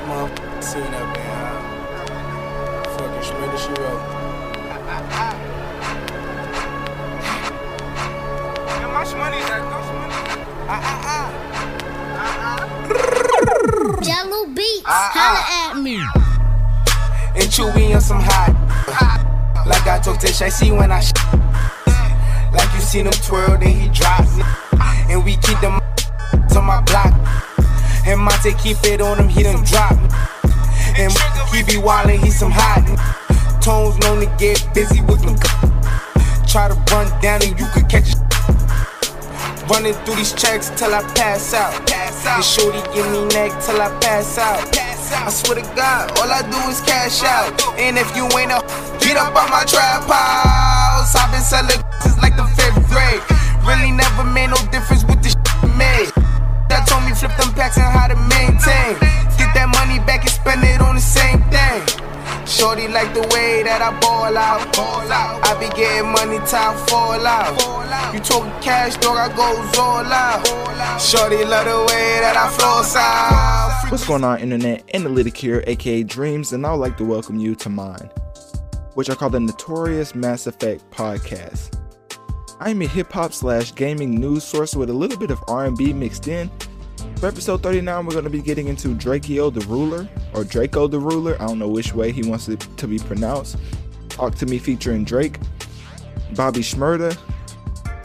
Make a next month scene up in uh, fucking Shmurda She Wrote. Yeah, my shmoney's at no shmoney. Ah, ah, Jahlil Beats, Ah, holla at me. ah. And Chewy on some hot. Like I talk to Shy when I sh- Like you seen him twirl, then he drop. And we keep them to my block. And Monte keep it on him, he done drop. And he be wildin', he some hot. Tones known to get busy with them. Try to run down and you could catch a Running through these checks till I pass out. Pass out. And shorty give me neck till I pass out. Pass out. I swear to God, all I do is cash out. And if you ain't a get up on my trap house. I've been selling since like the fifth grade. Really never made no difference Told them packs and how to maintain. Get that money back and spend it on the same thing. Shorty like the way that I ball out. I be getting money time fall out. You talking cash, dog, I goes all out. Shorty love the way that I flow out. What's going on, internet? Analytic here, aka Dreamz, and I would like to welcome you to mine, which I call the Notorious Mass Effect Podcast. I am a hip hop slash gaming news source with a little bit of R&B mixed in. For episode 39, we're going to be getting into Drakeo the Ruler, or Draco the Ruler. I don't know which way he wants it to be pronounced. Talk to Me featuring Drake, Bobby Shmurda,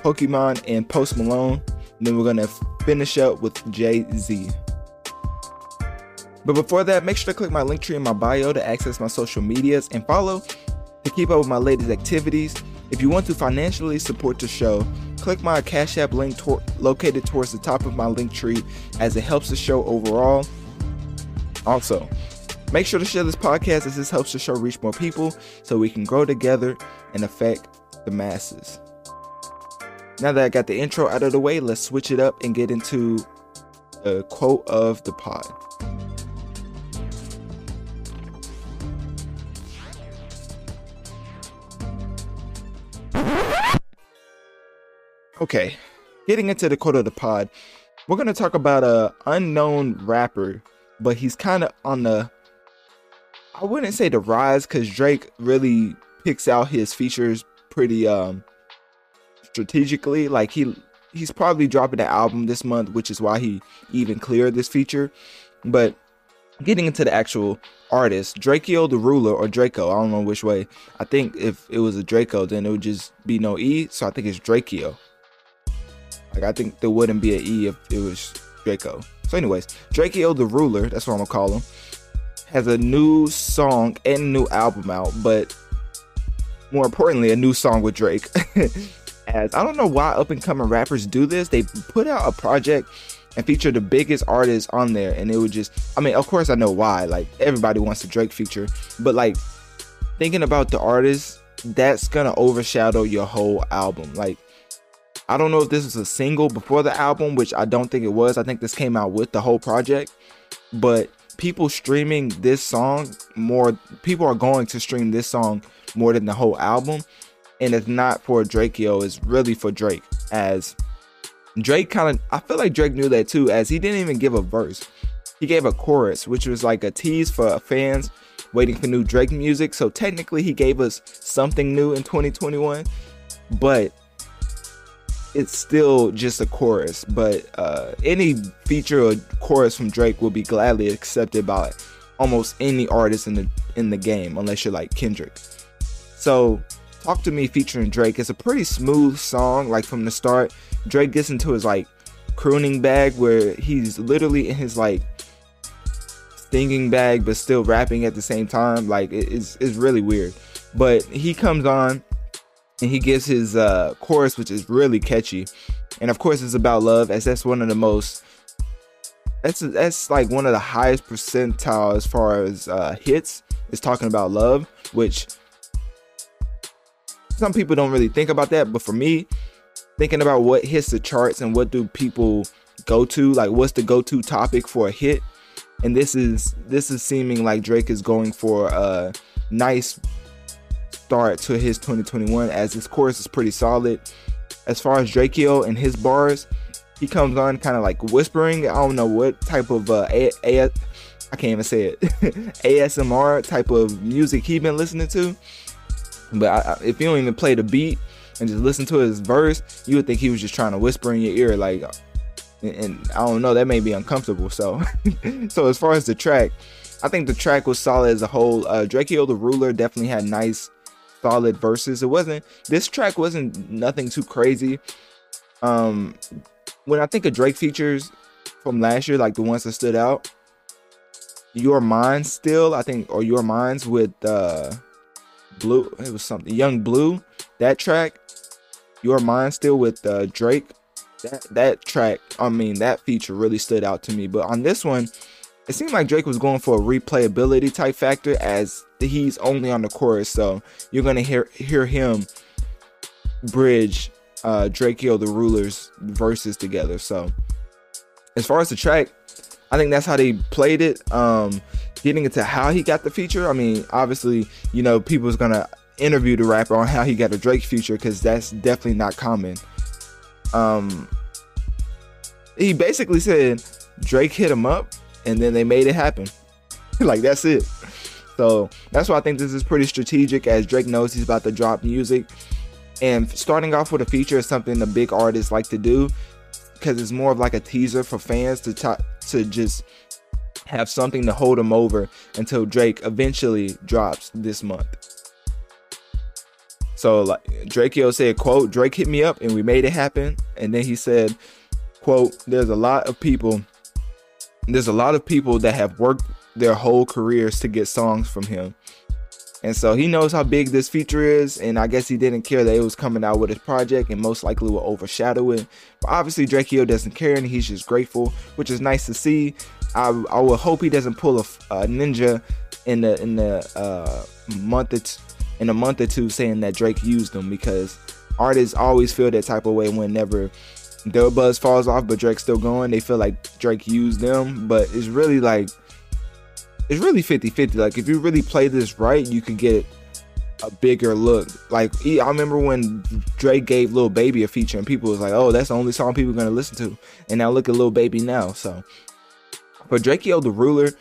Pokemon, and Post Malone. And then we're going to finish up with Jay Z. But before that, make sure to click my Linktree in my bio to access my social medias and follow to keep up with my latest activities. If you want to financially support the show, click my Cash App link located towards the top of my Linktree as it helps the show overall. Also, make sure to share this podcast as this helps the show reach more people so we can grow together and affect the masses. Now that I got the intro out of the way, let's switch it up and get into the quote of the pod. Okay, getting into the quote of the pod, we're gonna talk about a unknown rapper, but he's kind of on the I wouldn't say the rise because Drake really picks out his features pretty um strategically. Like he he's probably dropping an album this month, which is why he even cleared this feature. But getting into the actual artist, Drakeo the Ruler or Draco, I don't know which way. I think if it was a Draco, then it would just be no E. So I think it's Drakeo. Like I think there wouldn't be an E if it was Draco. So, anyways, Drakeo the Ruler, that's what I'm gonna call him, has a new song and new album out, but more importantly, a new song with Drake. As I don't know why up and coming rappers do this, they put out a project and feature the biggest artists on there, and it would just, I mean, of course, I know why. Like, everybody wants a Drake feature, but like, thinking about the artist, that's gonna overshadow your whole album. Like, I don't know if this was a single before the album, which I don't think it was. I think this came out with the whole project. but people streaming this song more people are going to stream this song more than the whole album. And it's not for Drakeo it's really for Drake. As Drake kind of I feel like Drake knew that too as he didn't even give a verse. He gave a chorus which was like a tease for fans waiting for new Drake music. So technically he gave us something new in 2021 but it's still just a chorus, but uh, any feature or chorus from Drake will be gladly accepted by almost any artist in the in the game, unless you're like Kendrick. So, "Talk to Me" featuring Drake is a pretty smooth song. Like from the start, Drake gets into his like crooning bag where he's literally in his like singing bag, but still rapping at the same time. Like it's it's really weird. But he comes on and he gives his uh, chorus, which is really catchy, and of course it's about love, as that's one of the most. That's that's like one of the highest percentile as far as uh, hits. Is talking about love, which some people don't really think about that, but for me, thinking about what hits the charts and what do people go to, like what's the go-to topic for a hit, and this is this is seeming like Drake is going for a nice start to his 2021 as his chorus is pretty solid. As far as Drakeo and his bars, he comes on kind of like whispering. I don't know what type of uh, a, a, I can't even say it ASMR type of music he been listening to. But I, if you don't even play the beat and just listen to his verse, you would think he was just trying to whisper in your ear, like. And I don't know, that may be uncomfortable. So, so as far as the track, I think the track was solid as a whole. Uh, Drakeo the Ruler definitely had nice solid verses. It wasn't this track wasn't nothing too crazy. Um when I think of Drake features from last year, like the ones that stood out, Your Mind still, I think, or Your Minds with uh Bleu, it was something Yung Bleu, that track, Your Mind still with uh Drake. That that track, I mean, that feature really stood out to me. But on this one, it seemed like Drake was going for a replayability type factor as he's only on the chorus, so you're gonna hear hear him bridge uh Drakeo the Rulers verses together. So as far as the track, I think that's how they played it. Um getting into how he got the feature, I mean, obviously, you know, people's gonna interview the rapper on how he got a Drake feature because that's definitely not common. Um he basically said Drake hit him up and then they made it happen. like that's it. So that's why I think this is pretty strategic as Drake knows he's about to drop music. And starting off with a feature is something the big artists like to do because it's more of like a teaser for fans to to just have something to hold them over until Drake eventually drops this month. So like Drakeo said, quote, Drake hit me up and we made it happen. And then he said, quote, there's a lot of people there's a lot of people that have worked their whole careers to get songs from him. And so he knows how big this feature is, and I guess he didn't care that it was coming out with his project and most likely will overshadow it. But obviously, Drakeo doesn't care and he's just grateful, which is nice to see. I, I will hope he doesn't pull a, a ninja in the in the uh, month or t- in a month or two saying that Drake used them because artists always feel that type of way whenever their buzz falls off, but Drake's still going. They feel like Drake used them, but it's really like it's really 50-50. Like if you really play this right, you could get a bigger look. Like I remember when Drake gave Lil Baby a feature, and people was like, "Oh, that's the only song people are gonna listen to." And now look at Lil Baby now. So for Drakeo the Ruler,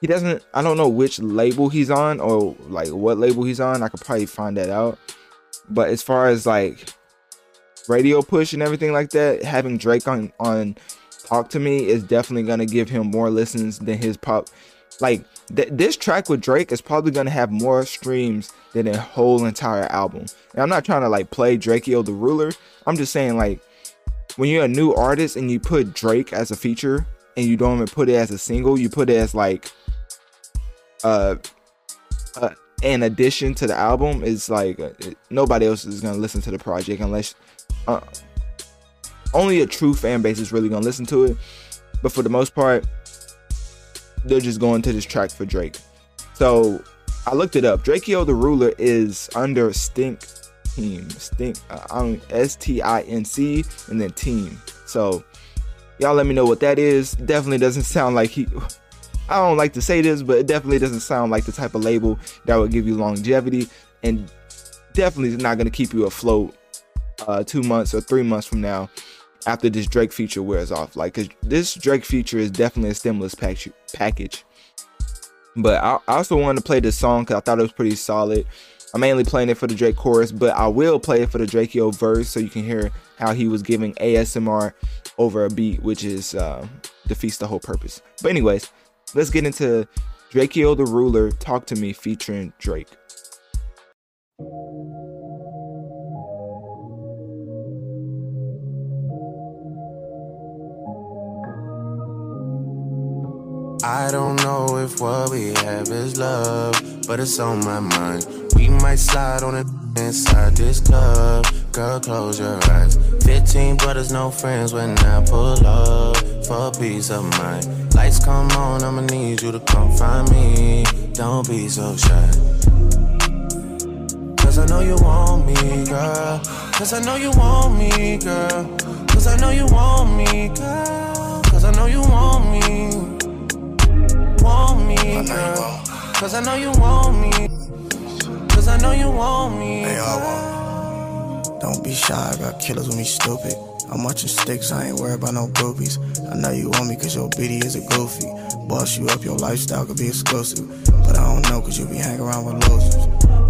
he doesn't. I don't know which label he's on or like what label he's on. I could probably find that out. But as far as like radio push and everything like that, having Drake on on Talk to Me is definitely gonna give him more listens than his pop. Like th- this track with Drake is probably gonna have more streams than a whole entire album. And I'm not trying to like play Drakeo the Ruler. I'm just saying like when you're a new artist and you put Drake as a feature and you don't even put it as a single, you put it as like uh, uh an addition to the album is like uh, nobody else is gonna listen to the project unless uh, only a true fan base is really gonna listen to it. But for the most part, they're just going to this track for Drake. So I looked it up. Drakeo the Ruler is under Stinc Team. Stinc uh, S T I N C and then Team. So y'all let me know what that is. Definitely doesn't sound like he I don't like to say this, but it definitely doesn't sound like the type of label that would give you longevity and definitely is not going to keep you afloat uh, two months or three months from now after this Drake feature wears off. Like, this Drake feature is definitely a stimulus pack- package. But I, I also wanted to play this song because I thought it was pretty solid. I'm mainly playing it for the Drake chorus, but I will play it for the Drakeo verse so you can hear how he was giving ASMR over a beat, which is uh, defeats the whole purpose. But anyways, let's get into Drakeo the Ruler Talk to Me featuring Drake. I don't know if what we have is love, but it's on my mind. We might slide on it inside this club. Girl, close your eyes. 15 brothers, no friends when I pull up for peace of mind. Lights come on, I'ma need you to come find me. Don't be so shy. Cause I know you want me, girl. Cause I know you want me, girl. Cause I know you want me, girl. Cause I know you want me want me, girl. Cause I know you want me. Cause I know you want me. They all want. Don't be shy, got killers with me stupid. I'm watching sticks, I ain't worried about no groupies. I know you want me cause your BD is a goofy. Boss you up, your lifestyle could be exclusive. But I don't know cause you be hanging around with losers.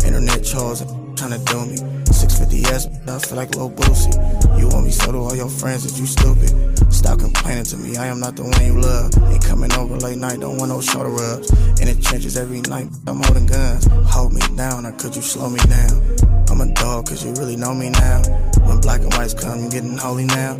Internet trolls trying to do me. 650S, I feel like Lil Boosie. You want me so do all your friends that you stupid. Stop complaining to me, I am not the one you love. Ain't coming over late night, don't want no shoulder rubs. In the trenches every night, I'm holding guns. Hold me down, or could you slow me down? I'm a dog, cause you really know me now. When black and whites come, you getting holy now.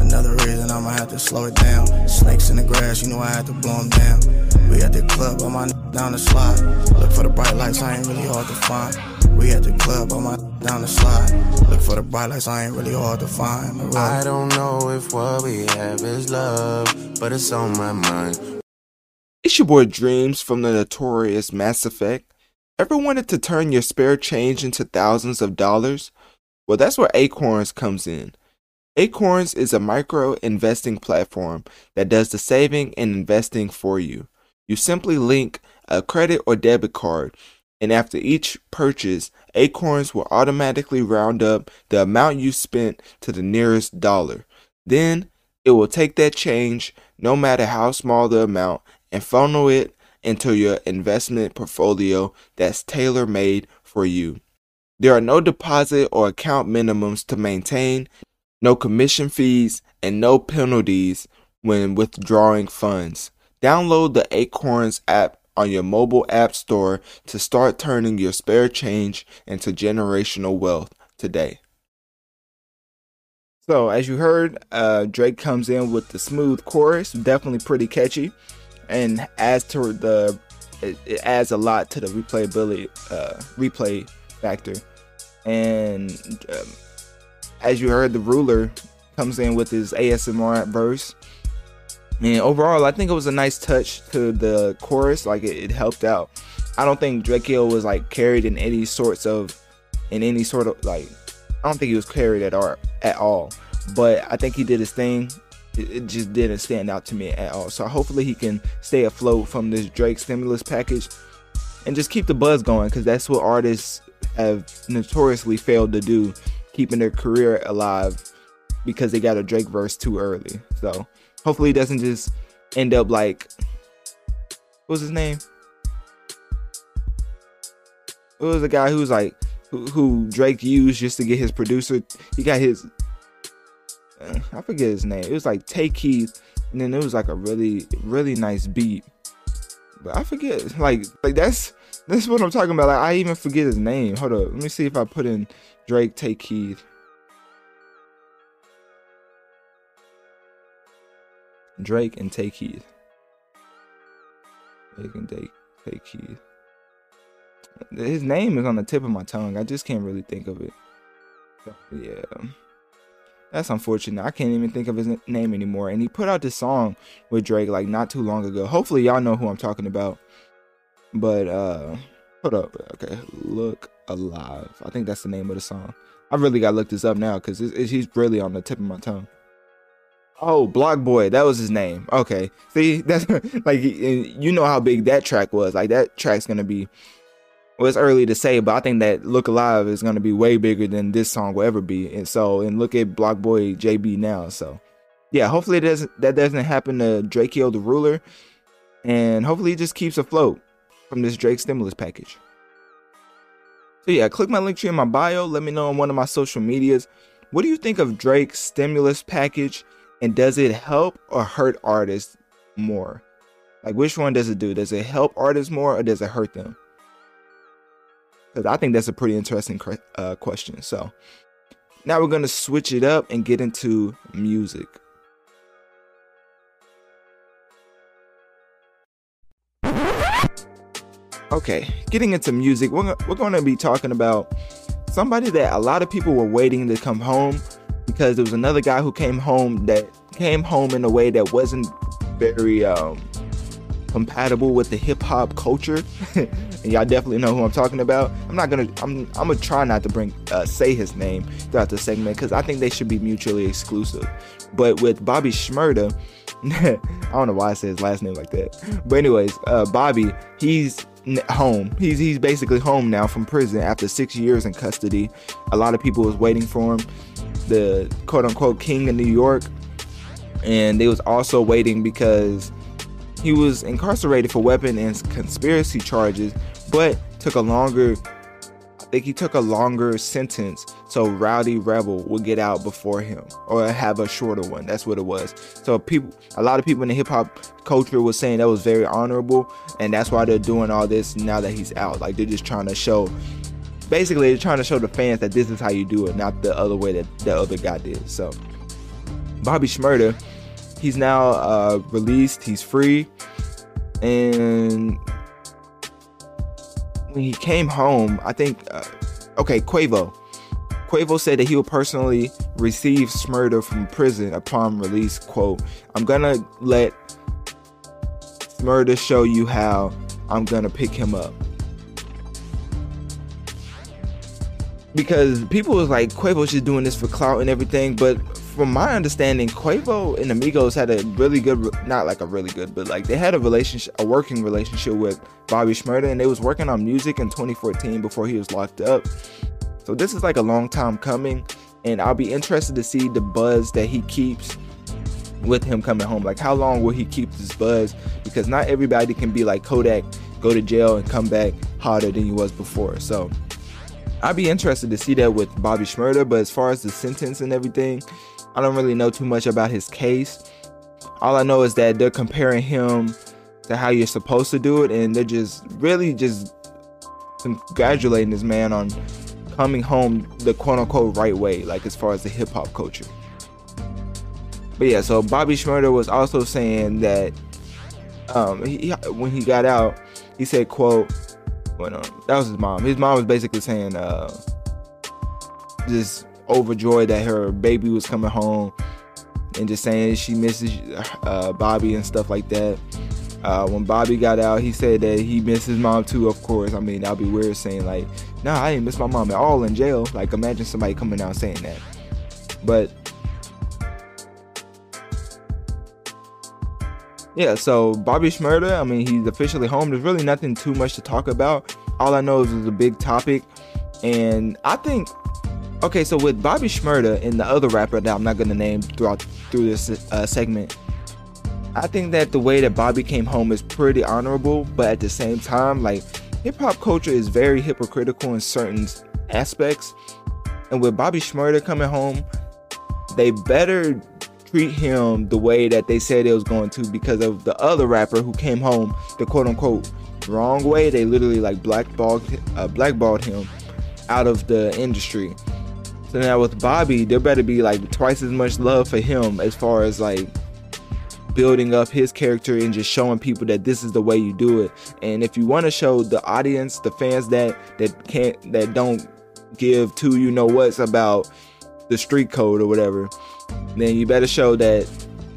Another reason I'ma have to slow it down. Snakes in the grass, you know I had to blow them down. We at the club, on my down the slide. Look for the bright lights, I ain't really hard to find. We at the club, on my down the slide. Look for the bright lights, I ain't really hard to find. I don't know if what we have is love, but it's on my mind. It's your boy Dreamz from the notorious Mass Effect. Ever wanted to turn your spare change into thousands of dollars? Well, that's where Acorns comes in. Acorns is a micro investing platform that does the saving and investing for you. You simply link a credit or debit card and after each purchase, Acorns will automatically round up the amount you spent to the nearest dollar. Then it will take that change, no matter how small the amount, and funnel it into your investment portfolio that's tailor made for you. There are no deposit or account minimums to maintain, no commission fees, and no penalties when withdrawing funds. Download the Acorns app on your mobile app store to start turning your spare change into generational wealth today. So, as you heard, uh, Drake comes in with the smooth chorus, definitely pretty catchy, and adds to the it, it adds a lot to the replayability uh, replay factor. And um, as you heard, the ruler comes in with his ASMR verse, and overall, I think it was a nice touch to the chorus. Like it, it helped out. I don't think Drakeo was like carried in any sorts of, in any sort of like, I don't think he was carried at all at all. But I think he did his thing. It, it just didn't stand out to me at all. So hopefully he can stay afloat from this Drake stimulus package, and just keep the buzz going because that's what artists have notoriously failed to do, keeping their career alive because they got a Drake verse too early. So Hopefully, he doesn't just end up like what was his name? It was a guy who was like who, who Drake used just to get his producer. He got his uh, I forget his name. It was like Tay Keith, and then it was like a really really nice beat. But I forget like like that's that's what I'm talking about. Like I even forget his name. Hold up, let me see if I put in Drake Tay Keith. Drake and Tay Keith. Drake and Take, Tay Keith. His name is on the tip of my tongue. I just can't really think of it. yeah. That's unfortunate. I can't even think of his name anymore. And he put out this song with Drake like not too long ago. Hopefully y'all know who I'm talking about. But uh hold up. Okay. Look Alive. I think that's the name of the song. I really got to look this up now because he's really on the tip of my tongue. Oh, Block Boy, that was his name. Okay, see, that's like you know how big that track was. Like that track's gonna be. Well, it's early to say, but I think that Look Alive is gonna be way bigger than this song will ever be. And so, and look at Block Boy JB now. So, yeah, hopefully doesn't that doesn't happen to Drakeo the Ruler, and hopefully he just keeps afloat from this Drake stimulus package. So yeah, click my Linktree in my bio. Let me know on one of my social medias. What do you think of Drake's stimulus package? And does it help or hurt artists more? Like, which one does it do? Does it help artists more or does it hurt them? Because I think that's a pretty interesting uh, question. So, now we're going to switch it up and get into music. Okay, getting into music, we're, we're going to be talking about somebody that a lot of people were waiting to come home because there was another guy who came home that came home in a way that wasn't very um, compatible with the hip hop culture. and y'all definitely know who I'm talking about. I'm not gonna. I'm. I'm gonna try not to bring uh, say his name throughout the segment because I think they should be mutually exclusive. But with Bobby Shmurda, I don't know why I say his last name like that. But anyways, uh, Bobby, he's home. He's he's basically home now from prison after six years in custody. A lot of people was waiting for him the quote unquote king of New York. And they was also waiting because he was incarcerated for weapon and conspiracy charges, but took a longer I think he took a longer sentence so Rowdy Rebel would get out before him or have a shorter one. That's what it was. So people a lot of people in the hip hop culture was saying that was very honorable and that's why they're doing all this now that he's out. Like they're just trying to show basically they're trying to show the fans that this is how you do it, not the other way that the other guy did. So Bobby Shmurda, he's now uh, released. He's free, and when he came home, I think uh, okay, Quavo. Quavo said that he will personally receive Shmurda from prison upon release. Quote, I'm gonna let Shmurda show you how I'm gonna pick him up. Because people was like Quavo's just doing this for clout and everything, but from my understanding, Quavo and Migos had a really good, not like a really good, but like they had a relationship, a working relationship with Bobby Shmurda, and they was working on music in 2014 before he was locked up. So this is like a long time coming, and I'll be interested to see the buzz that he keeps with him coming home. Like how long will he keep this buzz? Because not everybody can be like Kodak, go to jail and come back harder than he was before. So I'd be interested to see that with Bobby Shmurda, but as far as the sentence and everything, I don't really know too much about his case. All I know is that they're comparing him to how you're supposed to do it, and they're just really just congratulating this man on coming home the quote unquote right way, like as far as the hip hop culture. But yeah, so Bobby Shmurda was also saying that um, he, when he got out, he said, "quote but um, that was his mom. His mom was basically saying, uh, just overjoyed that her baby was coming home, and just saying she misses uh, Bobby and stuff like that. Uh, when Bobby got out, he said that he missed his mom too. Of course, I mean that'd be weird saying like, "Nah, I didn't miss my mom at all in jail." Like, imagine somebody coming out saying that. But yeah, so Bobby Shmurda, I mean, he's officially home. There's really nothing too much to talk about. All I know is it's a big topic, and I think, okay, so with Bobby Shmurda and the other rapper that I'm not gonna name throughout through this uh, segment, I think that the way that Bobby came home is pretty honorable, but at the same time, like hip hop culture is very hypocritical in certain aspects, and with Bobby Shmurda coming home, they better treat him the way that they said it was going to because of the other rapper who came home the quote unquote wrong way. They literally like blackballed uh, blackballed him out of the industry. So now with Bobby, there better be like twice as much love for him as far as like building up his character and just showing people that this is the way you do it. And if you want to show the audience, the fans that that can't that don't give two you know what's about the street code or whatever, then you better show that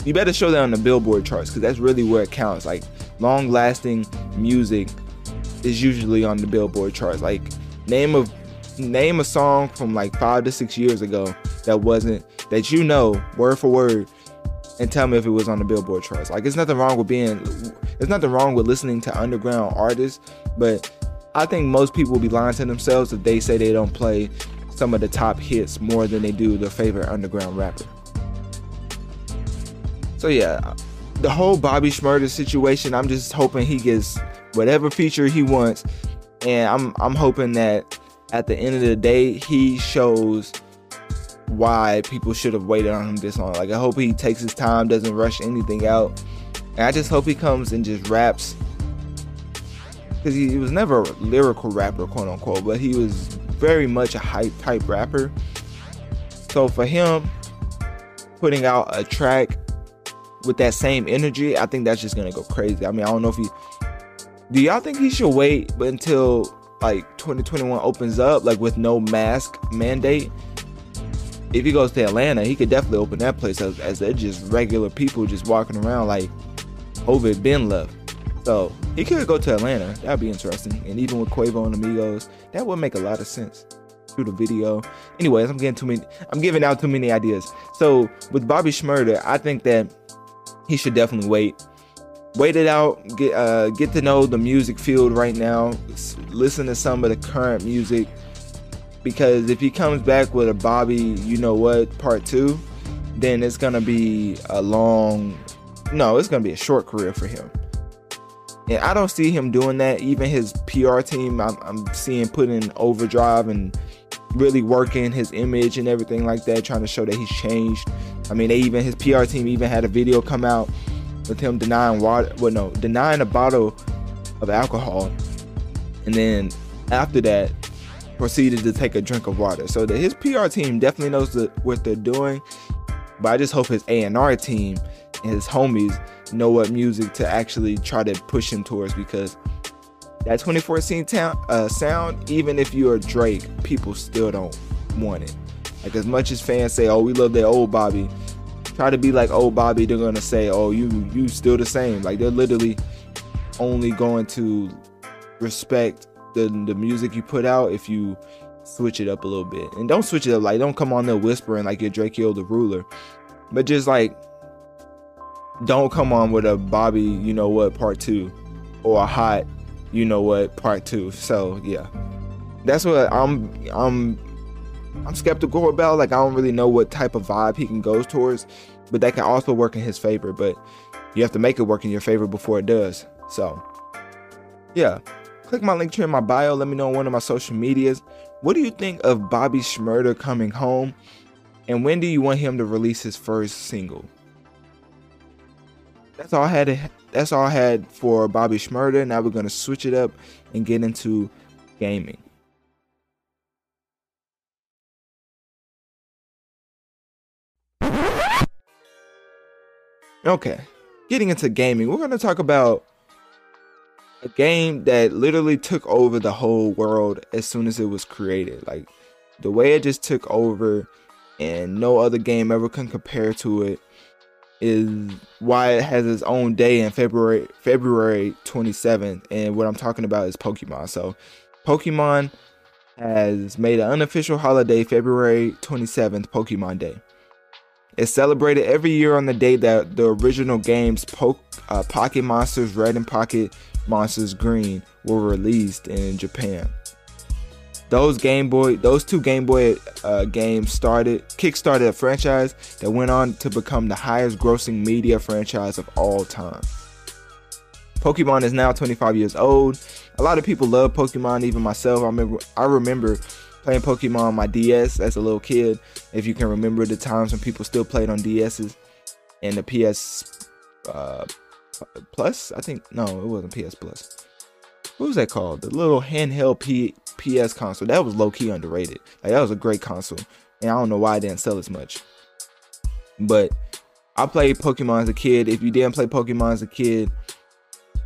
you better show that on the Billboard charts because that's really where it counts. Like long lasting music is usually on the Billboard charts. Like name of name a song from like five to six years ago that wasn't that you know word for word and tell me if it was on the Billboard charts. Like, it's nothing wrong with being, there's nothing wrong with listening to underground artists, but I think most people will be lying to themselves if they say they don't play some of the top hits more than they do their favorite underground rapper. So yeah, the whole Bobby Shmurda situation, I'm just hoping he gets whatever feature he wants, and I'm I'm hoping that at the end of the day he shows why people should have waited on him this long. Like I hope he takes his time, doesn't rush anything out, and I just hope he comes and just raps because he, he was never a lyrical rapper, quote unquote, but he was very much a hype type rapper. So for him putting out a track with that same energy, I think that's just gonna go crazy. I mean, I don't know if he. Do y'all think he should wait until like 2021 opens up, like with no mask mandate? If he goes to Atlanta, he could definitely open that place up as they're just regular people just walking around like COVID been left. So he could go to Atlanta. That'd be interesting. And even with Quavo and Migos, that would make a lot of sense. Through the video. Anyways, I'm getting too many. I'm giving out too many ideas. So with Bobby Shmurda, I think that he should definitely wait. Wait it out. Get uh, get to know the music field right now. Listen to some of the current music. Because if he comes back with a Bobby, you know what, part two, then it's gonna be a long. No, it's gonna be a short career for him. And I don't see him doing that. Even his PR team, I'm, I'm seeing put in overdrive and really working his image and everything like that, trying to show that he's changed. I mean, they even his PR team even had a video come out with him denying water. Well, no, denying a bottle of alcohol, and then after that, proceeded to take a drink of water. So that his PR team definitely knows the, what they're doing. But I just hope his A&R team and his homies know what music to actually try to push him towards because that 2014 ta- uh, sound, even if you're Drake, people still don't want it. Like as much as fans say, "Oh, we love that old Bobby," try to be like old Bobby. They're gonna say, "Oh, you you still the same." Like they're literally only going to respect the the music you put out if you switch it up a little bit. And don't switch it up like don't come on there whispering like you're Drakeo the ruler, but just like don't come on with a Bobby, you know what, part two, or a hot, you know what, part two. So yeah, that's what I'm. I'm. I'm skeptical about. Like I don't really know what type of vibe he can go towards, but that can also work in his favor. But you have to make it work in your favor before it does. So yeah, click my Linktree in my bio. Let me know on one of my social medias. What do you think of Bobby Shmurda coming home? And when do you want him to release his first single? that's all I had. that's all I had for Bobby Shmurda. Now we're gonna switch it up and get into gaming. Okay, getting into gaming, we're gonna talk about a game that literally took over the whole world as soon as it was created. Like the way it just took over, and no other game ever can compare to it is why it has its own day in February February 27th and what I'm talking about is Pokemon. So Pokemon has made an unofficial holiday February 27th Pokemon Day. It's celebrated every year on the day that the original games po- uh, Pocket Monsters Red and Pocket Monsters Green were released in Japan those Game Boy, those two Game Boy uh, games started, kickstarted a franchise that went on to become the highest grossing media franchise of all time. Pokemon is now 25 years old. A lot of people love Pokemon, even myself. I remember, I remember playing Pokemon on my DS as a little kid. If you can remember the times when people still played on DSs and the PS uh, Plus, I think no, it wasn't PS Plus. What was that called? The little handheld P- PS console. That was low key underrated. Like that was a great console, and I don't know why it didn't sell as much. But I played Pokemon as a kid. If you didn't play Pokemon as a kid,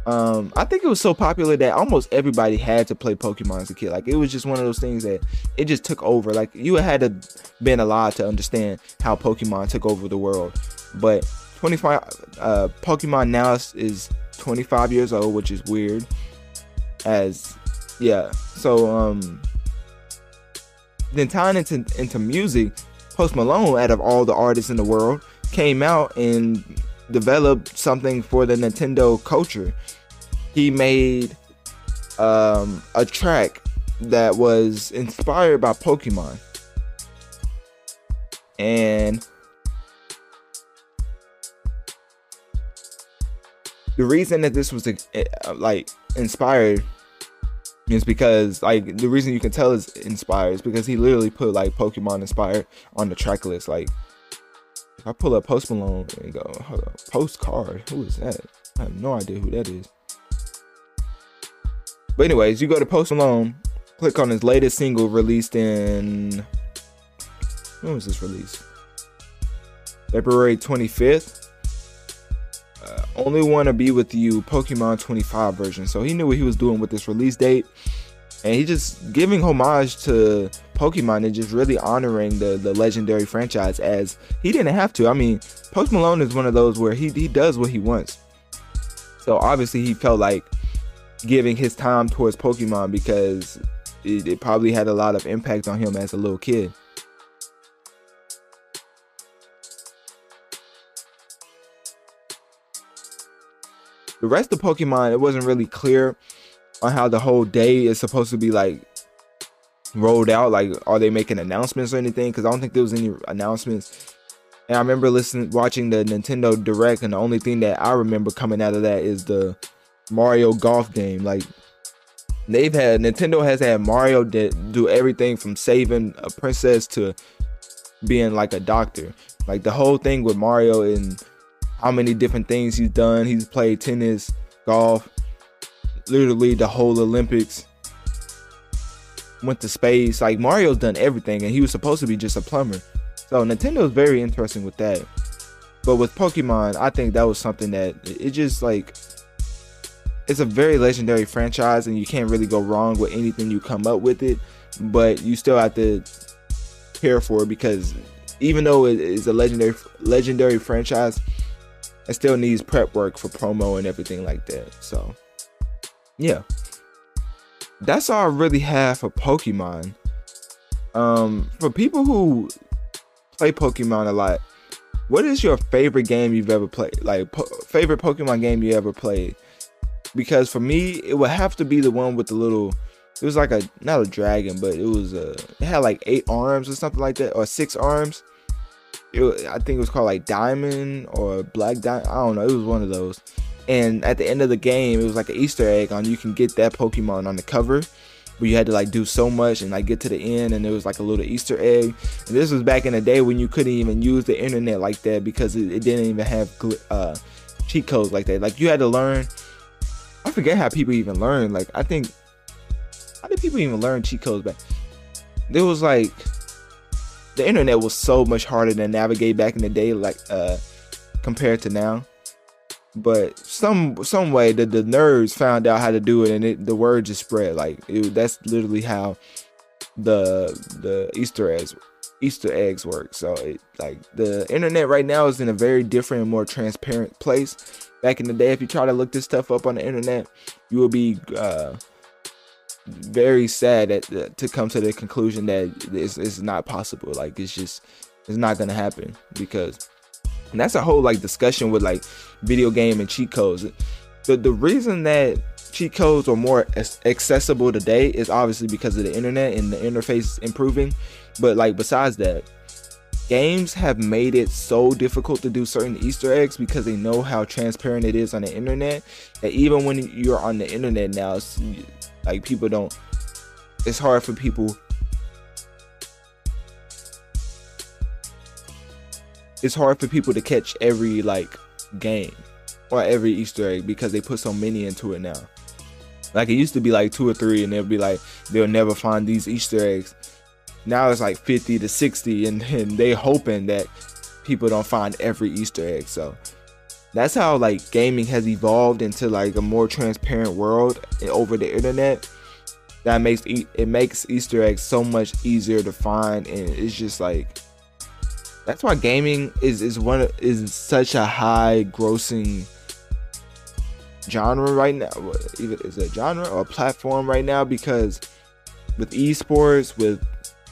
um, I think it was so popular that almost everybody had to play Pokemon as a kid. Like it was just one of those things that it just took over. Like you had to been alive to understand how Pokemon took over the world. But 25 uh, Pokemon now is 25 years old, which is weird. As yeah. So um then tying into into music, Post Malone, out of all the artists in the world, came out and developed something for the Nintendo culture. He made um, a track that was inspired by Pokemon. And the reason that this was uh, like inspired is because like the reason you can tell is inspired is because he literally put like Pokemon inspired on the track list. Like I pull up Post Malone and go, hold up, postcard, who is that? I have no idea who that is. But anyways, you go to Post Malone, click on his latest single released in when was this released? February 25th. Uh, only want to be with you Pokemon 25 version. So he knew what he was doing with this release date. And he just giving homage to Pokemon and just really honoring the, the legendary franchise as he didn't have to. I mean, Post Malone is one of those where he, he does what he wants. So obviously he felt like giving his time towards Pokemon because it, it probably had a lot of impact on him as a little kid. The rest of Pokemon, it wasn't really clear on how the whole day is supposed to be like rolled out. Like, are they making announcements or anything? Because I don't think there was any announcements. And I remember listening, watching the Nintendo Direct, and the only thing that I remember coming out of that is the Mario Golf game. Like, they've had Nintendo has had Mario do everything from saving a princess to being like a doctor. Like the whole thing with Mario and how many different things he's done. He's played tennis, golf, literally the whole Olympics. Went to space. Like Mario's done everything, and he was supposed to be just a plumber. So Nintendo's very interesting with that. But with Pokemon, I think that was something that it just like it's a very legendary franchise, and you can't really go wrong with anything you come up with it. But you still have to care for it because even though it is a legendary legendary franchise, it still needs prep work for promo and everything like that. So, yeah, that's all I really have for Pokemon. Um, for people who play Pokemon a lot, what is your favorite game you've ever played? Like po- favorite Pokemon game you ever played? Because for me, it would have to be the one with the little. It was like a not a dragon, but it was a. It had like eight arms or something like that, or six arms it, I think it was called like Diamond or Black Diamond. I don't know. It was one of those. And at the end of the game, it was like an Easter egg on you can get that Pokemon on the cover. But you had to like do so much and like get to the end, and it was like a little Easter egg. And this was back in the day when you couldn't even use the internet like that because it, it didn't even have uh, cheat codes like that. Like you had to learn. I forget how people even learn. Like I think, how did people even learn cheat codes back? There was like the internet was so much harder to navigate back in the day, like uh, compared to now. But some some way the, the nerds found out how to do it, and it, the word just spread. Like it, that's literally how the the Easter eggs Easter eggs work. So it, like the internet right now is in a very different and more transparent place. Back in the day, if you try to look this stuff up on the internet, you will be uh, very sad at, to come to the conclusion that it's, it's not possible. Like it's just it's not gonna happen because and that's a whole like discussion with like video game and cheat codes. The the reason that cheat codes are more accessible today is obviously because of the internet and the interface improving. But like besides that, games have made it so difficult to do certain Easter eggs because they know how transparent it is on the internet. That even when you're on the internet now, like people don't. It's hard for people. It's hard for people to catch every like game or every Easter egg because they put so many into it now. Like it used to be like two or three, and they'll be like they'll never find these Easter eggs. Now it's like 50 to 60, and, and they hoping that people don't find every Easter egg. So that's how like gaming has evolved into like a more transparent world over the internet that makes it makes easter eggs so much easier to find and it's just like that's why gaming is is one is such a high grossing genre right now even is a genre or a platform right now because with esports with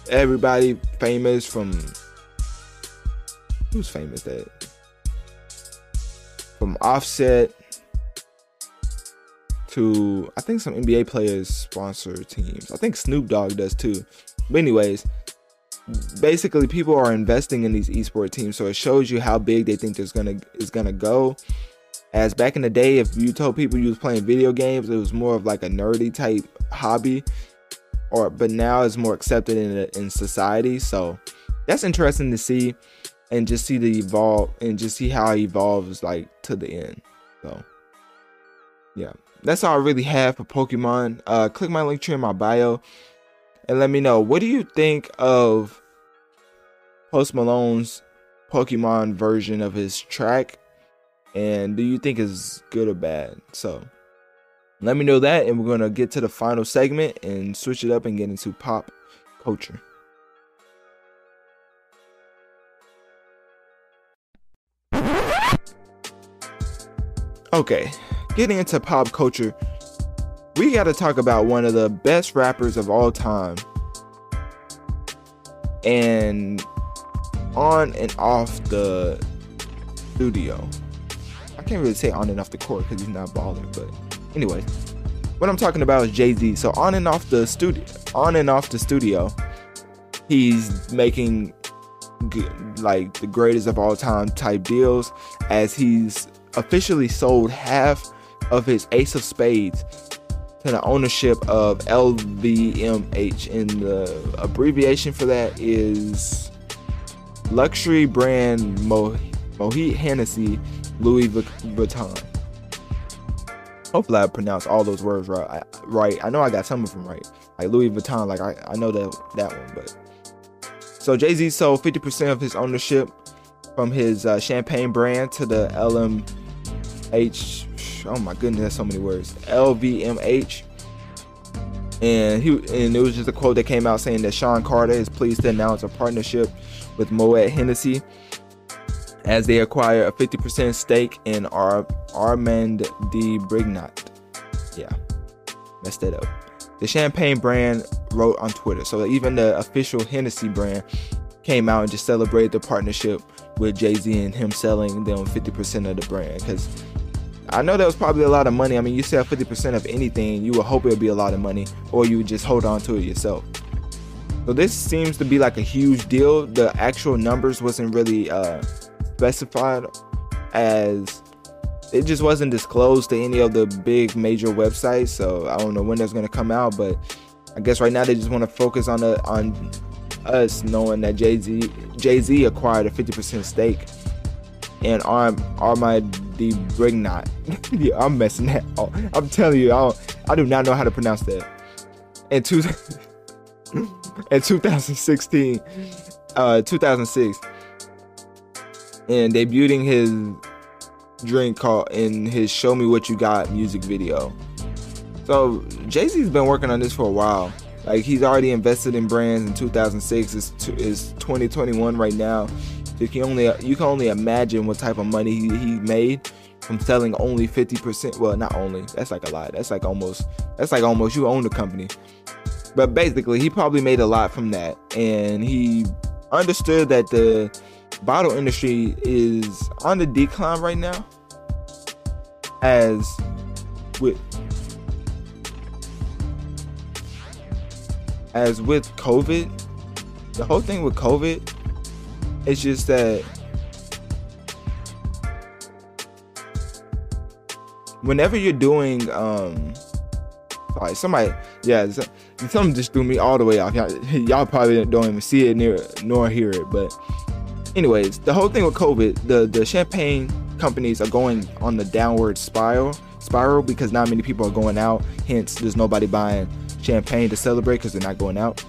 everybody famous from who's famous that from Offset to I think some NBA players sponsor teams. I think Snoop Dogg does too. But anyways, basically people are investing in these esports teams, so it shows you how big they think there's gonna is gonna go. As back in the day, if you told people you was playing video games, it was more of like a nerdy type hobby. Or but now it's more accepted in in society. So that's interesting to see and just see the evolve and just see how it evolves like to the end. So yeah, that's all I really have for Pokemon. Uh, click my Linktree in my bio and let me know what do you think of Post Malone's Pokemon version of his track, and do you think is good or bad? So let me know that, and we're gonna get to the final segment and switch it up and get into pop culture. Okay, getting into pop culture, we got to talk about one of the best rappers of all time. And on and off the studio. I can't really say on and off the court because he's not balling, but anyway, what I'm talking about is Jay Z. So on and off the studio, on and off the studio, he's making like the greatest of all time type deals as he's officially sold half of his Ace of Spades to the ownership of LVMH, and the abbreviation for that is luxury brand Mo- Mohit Hennessy Louis Vuitton. Hopefully, I pronounced all those words right. I, right. I know I got some of them right. Like Louis Vuitton, like I, I know that that one, but so Jay Z sold 50% of his ownership from his uh, champagne brand to the LM Oh my goodness, that's so many words. LVMH. And he and it was just a quote that came out saying that Sean Carter is pleased to announce a partnership with Moet Hennessy as they acquire a 50% stake in Ar- Armand de Brignot. Yeah, messed that up. The champagne brand wrote on Twitter. So even the official Hennessy brand came out and just celebrated the partnership with Jay Z and him selling them 50% of the brand because I know that was probably a lot of money. I mean, you sell 50% of anything, you would hope it would be a lot of money, or you would just hold on to it yourself. So this seems to be like a huge deal. The actual numbers wasn't really uh, specified as it just wasn't disclosed to any of the big major websites. So I don't know when that's gonna come out, but I guess right now they just want to focus on the on us knowing that Jay Z Jay Z acquired a 50% stake and Arm Armand de Brignot. yeah, I'm messing that up. I'm telling you, I, I do not know how to pronounce that. In two, in 2016, uh, 2006, and debuting his drink called in his "Show Me What You Got" music video. So Jay Z's been working on this for a while. Like he's already invested in brands in 2006. It's, it's 2021 right now you can only you can only imagine what type of money he, he made from selling only 50%. Well, not only. That's like a lot. That's like almost that's like almost you own the company. But basically, he probably made a lot from that and he understood that the bottle industry is on the decline right now as with as with COVID, the whole thing with COVID it's just that whenever you're doing um sorry, somebody yeah, something just threw me all the way off. Y'all, y'all probably don't even see it near nor hear it, but anyways, the whole thing with COVID, the the champagne companies are going on the downward spiral spiral because not many people are going out. Hence, there's nobody buying champagne to celebrate because they're not going out.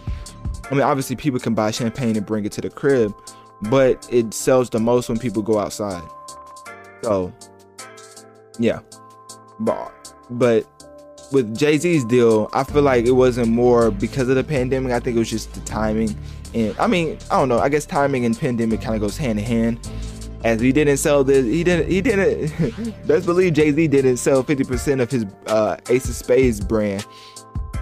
I mean, obviously, people can buy champagne and bring it to the crib, but it sells the most when people go outside. So, yeah. But, but with Jay Z's deal, I feel like it wasn't more because of the pandemic. I think it was just the timing. And I mean, I don't know. I guess timing and pandemic kind of goes hand in hand. As he didn't sell this, he didn't. He didn't. best believe Jay Z didn't sell 50% of his uh, Ace of Spades brand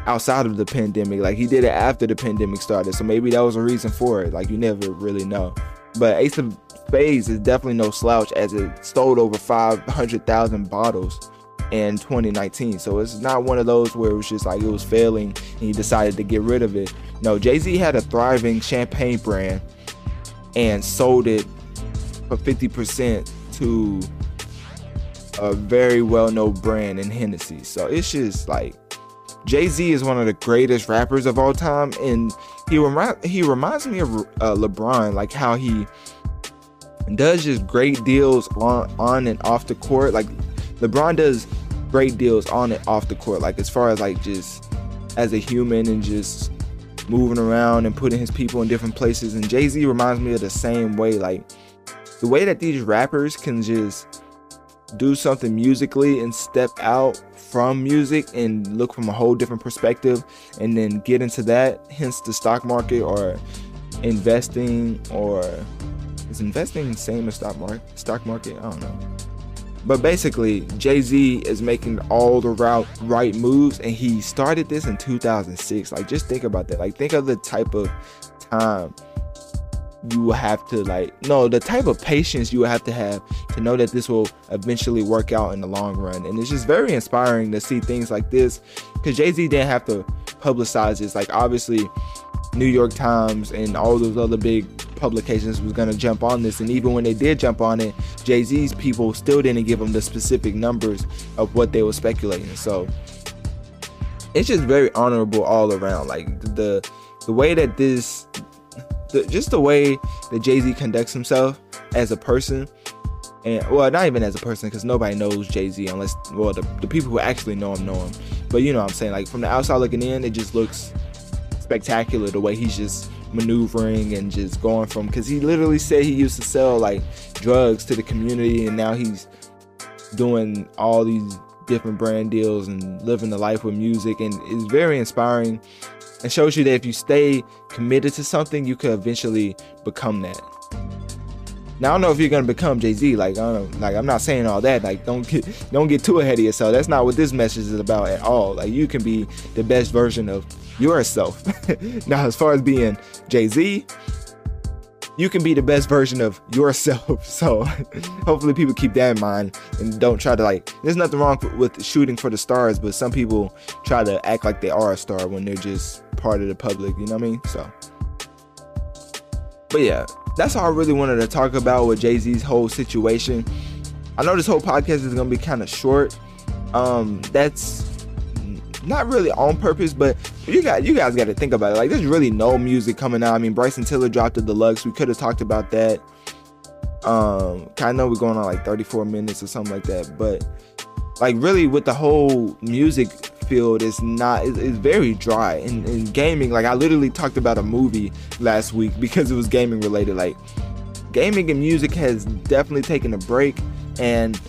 outside of the pandemic. Like he did it after the pandemic started. So maybe that was a reason for it. Like you never really know. But Ace of Spades is definitely no slouch as it stole over 500,000 bottles in 2019. So it's not one of those where it was just like it was failing and he decided to get rid of it. No, Jay Z had a thriving champagne brand and sold it for 50% to a very well known brand in Hennessy. So it's just like Jay Z is one of the greatest rappers of all time, and he remi- he reminds me of uh, LeBron, like how he does just great deals on on and off the court. Like LeBron does great deals on and off the court. Like as far as like just as a human and just moving around and putting his people in different places. And Jay Z reminds me of the same way. Like the way that these rappers can just do something musically and step out from music and look from a whole different perspective and then get into that hence the stock market or investing or is investing the same as stock market stock market? I don't know. But basically jay-z is making all the right moves and he started this in 2006 like just think about that. Like think of the type of time you will have to like no the type of patience you have to have to know that this will eventually work out in the long run. And it's just very inspiring to see things like this because jay-z didn't have to publicize this. Like obviously new york times and all those other big publications was going to jump on this. And even when they did jump on it jay-z's people still didn't give them the specific numbers of what they were speculating. So it's just very honorable all around. Like the the way that this the, just the way that Jay Z conducts himself as a person, and well, not even as a person, because nobody knows Jay Z unless well, the, the people who actually know him know him. But you know what I'm saying? Like from the outside looking in, it just looks spectacular the way he's just maneuvering and just going from because he literally said he used to sell like drugs to the community and now he's doing all these different brand deals and living the life with music and it's very inspiring and shows you that if you stay committed to something, you could eventually become that. Now I don't know if you're gonna become Jay Z. Like I don't like I'm not saying all that. Like don't get don't get too ahead of yourself. That's not what this message is about at all. Like you can be the best version of yourself. now as far as being Jay Z, you can be the best version of yourself. So hopefully people keep that in mind and don't try to like. There's nothing wrong with shooting for the stars, but some people try to act like they are a star when they're just part of the public. You know what I mean? So, but yeah, that's all I really wanted to talk about with Jay Z's whole situation. I know this whole podcast is gonna be kind of short. Um, that's not really on purpose, but you got you guys got to think about it. Like, there's really no music coming out. I mean, Bryson Tiller dropped the deluxe. We could have talked about that. Um, I know we're going on like 34 minutes or something like that, but like really with the whole music field is not it's, it's very dry in gaming like i literally talked about a movie last week because it was gaming related like gaming and music has definitely taken a break and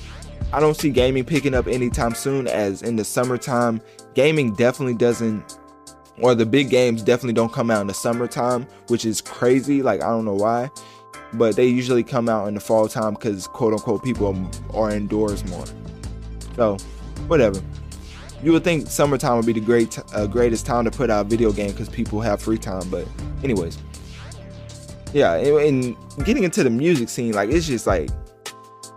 i don't see gaming picking up anytime soon as in the summertime gaming definitely doesn't or the big games definitely don't come out in the summertime which is crazy like i don't know why but they usually come out in the fall time because quote unquote people are indoors more. So whatever. You would think summertime would be the great uh, greatest time to put out a video game because people have free time but anyways. Yeah and, and getting into the music scene like it's just like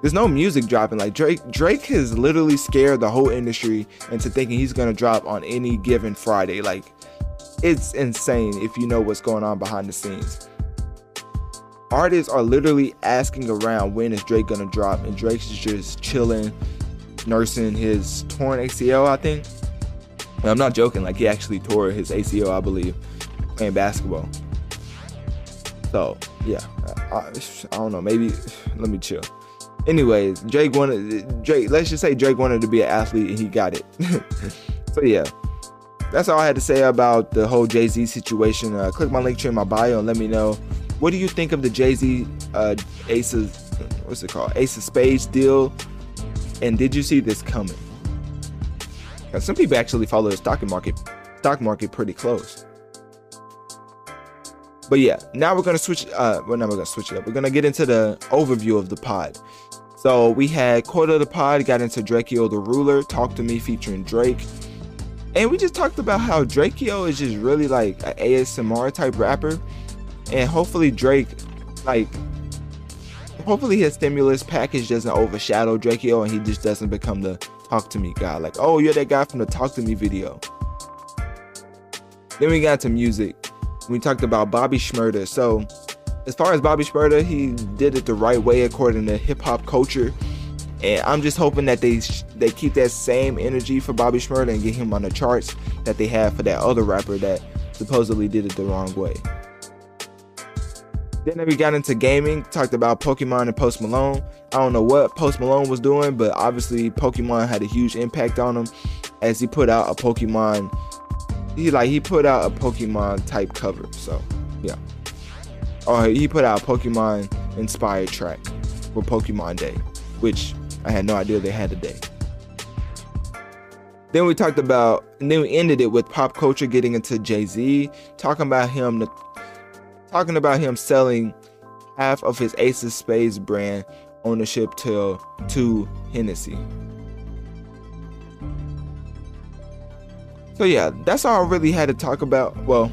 there's no music dropping. Like Drake, Drake has literally scared the whole industry into thinking he's gonna drop on any given Friday. Like it's insane if you know what's going on behind the scenes. Artists are literally asking around when is Drake gonna drop, and Drake's just chilling, nursing his torn ACL, I think. And I'm not joking, like he actually tore his ACL, I believe, playing basketball. So yeah, I, I don't know. Maybe let me chill. Anyways, Drake wanted Drake. Let's just say Drake wanted to be an athlete and he got it. so yeah, that's all I had to say about the whole Jay Z situation. Uh, click my Linktree in my bio and let me know what do you think of the Jay Z uh, Ace of what's it called Ace of Spades deal, and did you see this coming? Some people actually follow the stock market stock market pretty close. But yeah, now we're gonna switch. Uh, well, now we're gonna switch it up. We're gonna get into the overview of the pod. So we had quarter of the pod got into Drakeo the Ruler, Talk to Me featuring Drake. And we just talked about how Drakeo is just really like an ASMR type rapper. And hopefully Drake like hopefully his stimulus package doesn't overshadow Drakeo and he just doesn't become the talk to me guy. Like, oh, you're that guy from the talk to me video. Then we got to music. We talked about Bobby Shmurda. So, as far as Bobby Shmurda, he did it the right way according to hip hop culture. And I'm just hoping that they they keep that same energy for Bobby Shmurda and get him on the charts that they have for that other rapper that supposedly did it the wrong way. Then we got into gaming, talked about Pokemon and Post Malone. I don't know what Post Malone was doing, but obviously Pokemon had a huge impact on him as he put out a Pokemon. He like he put out a Pokemon type cover. So. Or he put out Pokemon inspired track for Pokemon Day, which I had no idea they had a day. Then we talked about, and then we ended it with pop culture getting into Jay Z, talking about him, talking about him selling half of his Ace of Spades brand ownership to to Hennessy. So yeah, that's all I really had to talk about. Well,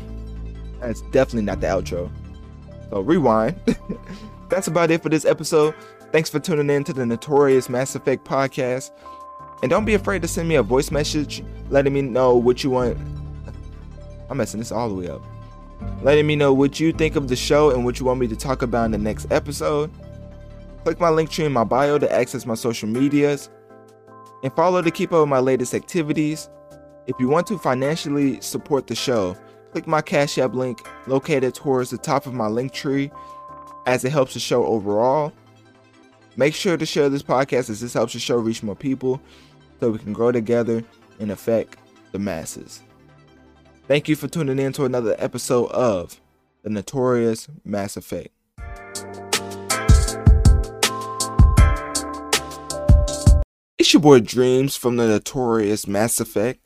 that's definitely not the outro. So rewind. that's about it for this episode. Thanks for tuning in to the Notorious Mass Effect podcast. And don't be afraid to send me a voice message letting me know what you want. I'm messing this all the way up. Letting me know what you think of the show and what you want me to talk about in the next episode. Click my Linktree in my bio to access my social medias. And follow to keep up with my latest activities. If you want to financially support the show, click my Cash App link located towards the top of my Linktree as it helps the show overall. Make sure to share this podcast as this helps the show reach more people so we can grow together and affect the masses. Thank you for tuning in to another episode of The Notorious Mass Effect. It's your boy Dreamz from the Notorious Mass Effect.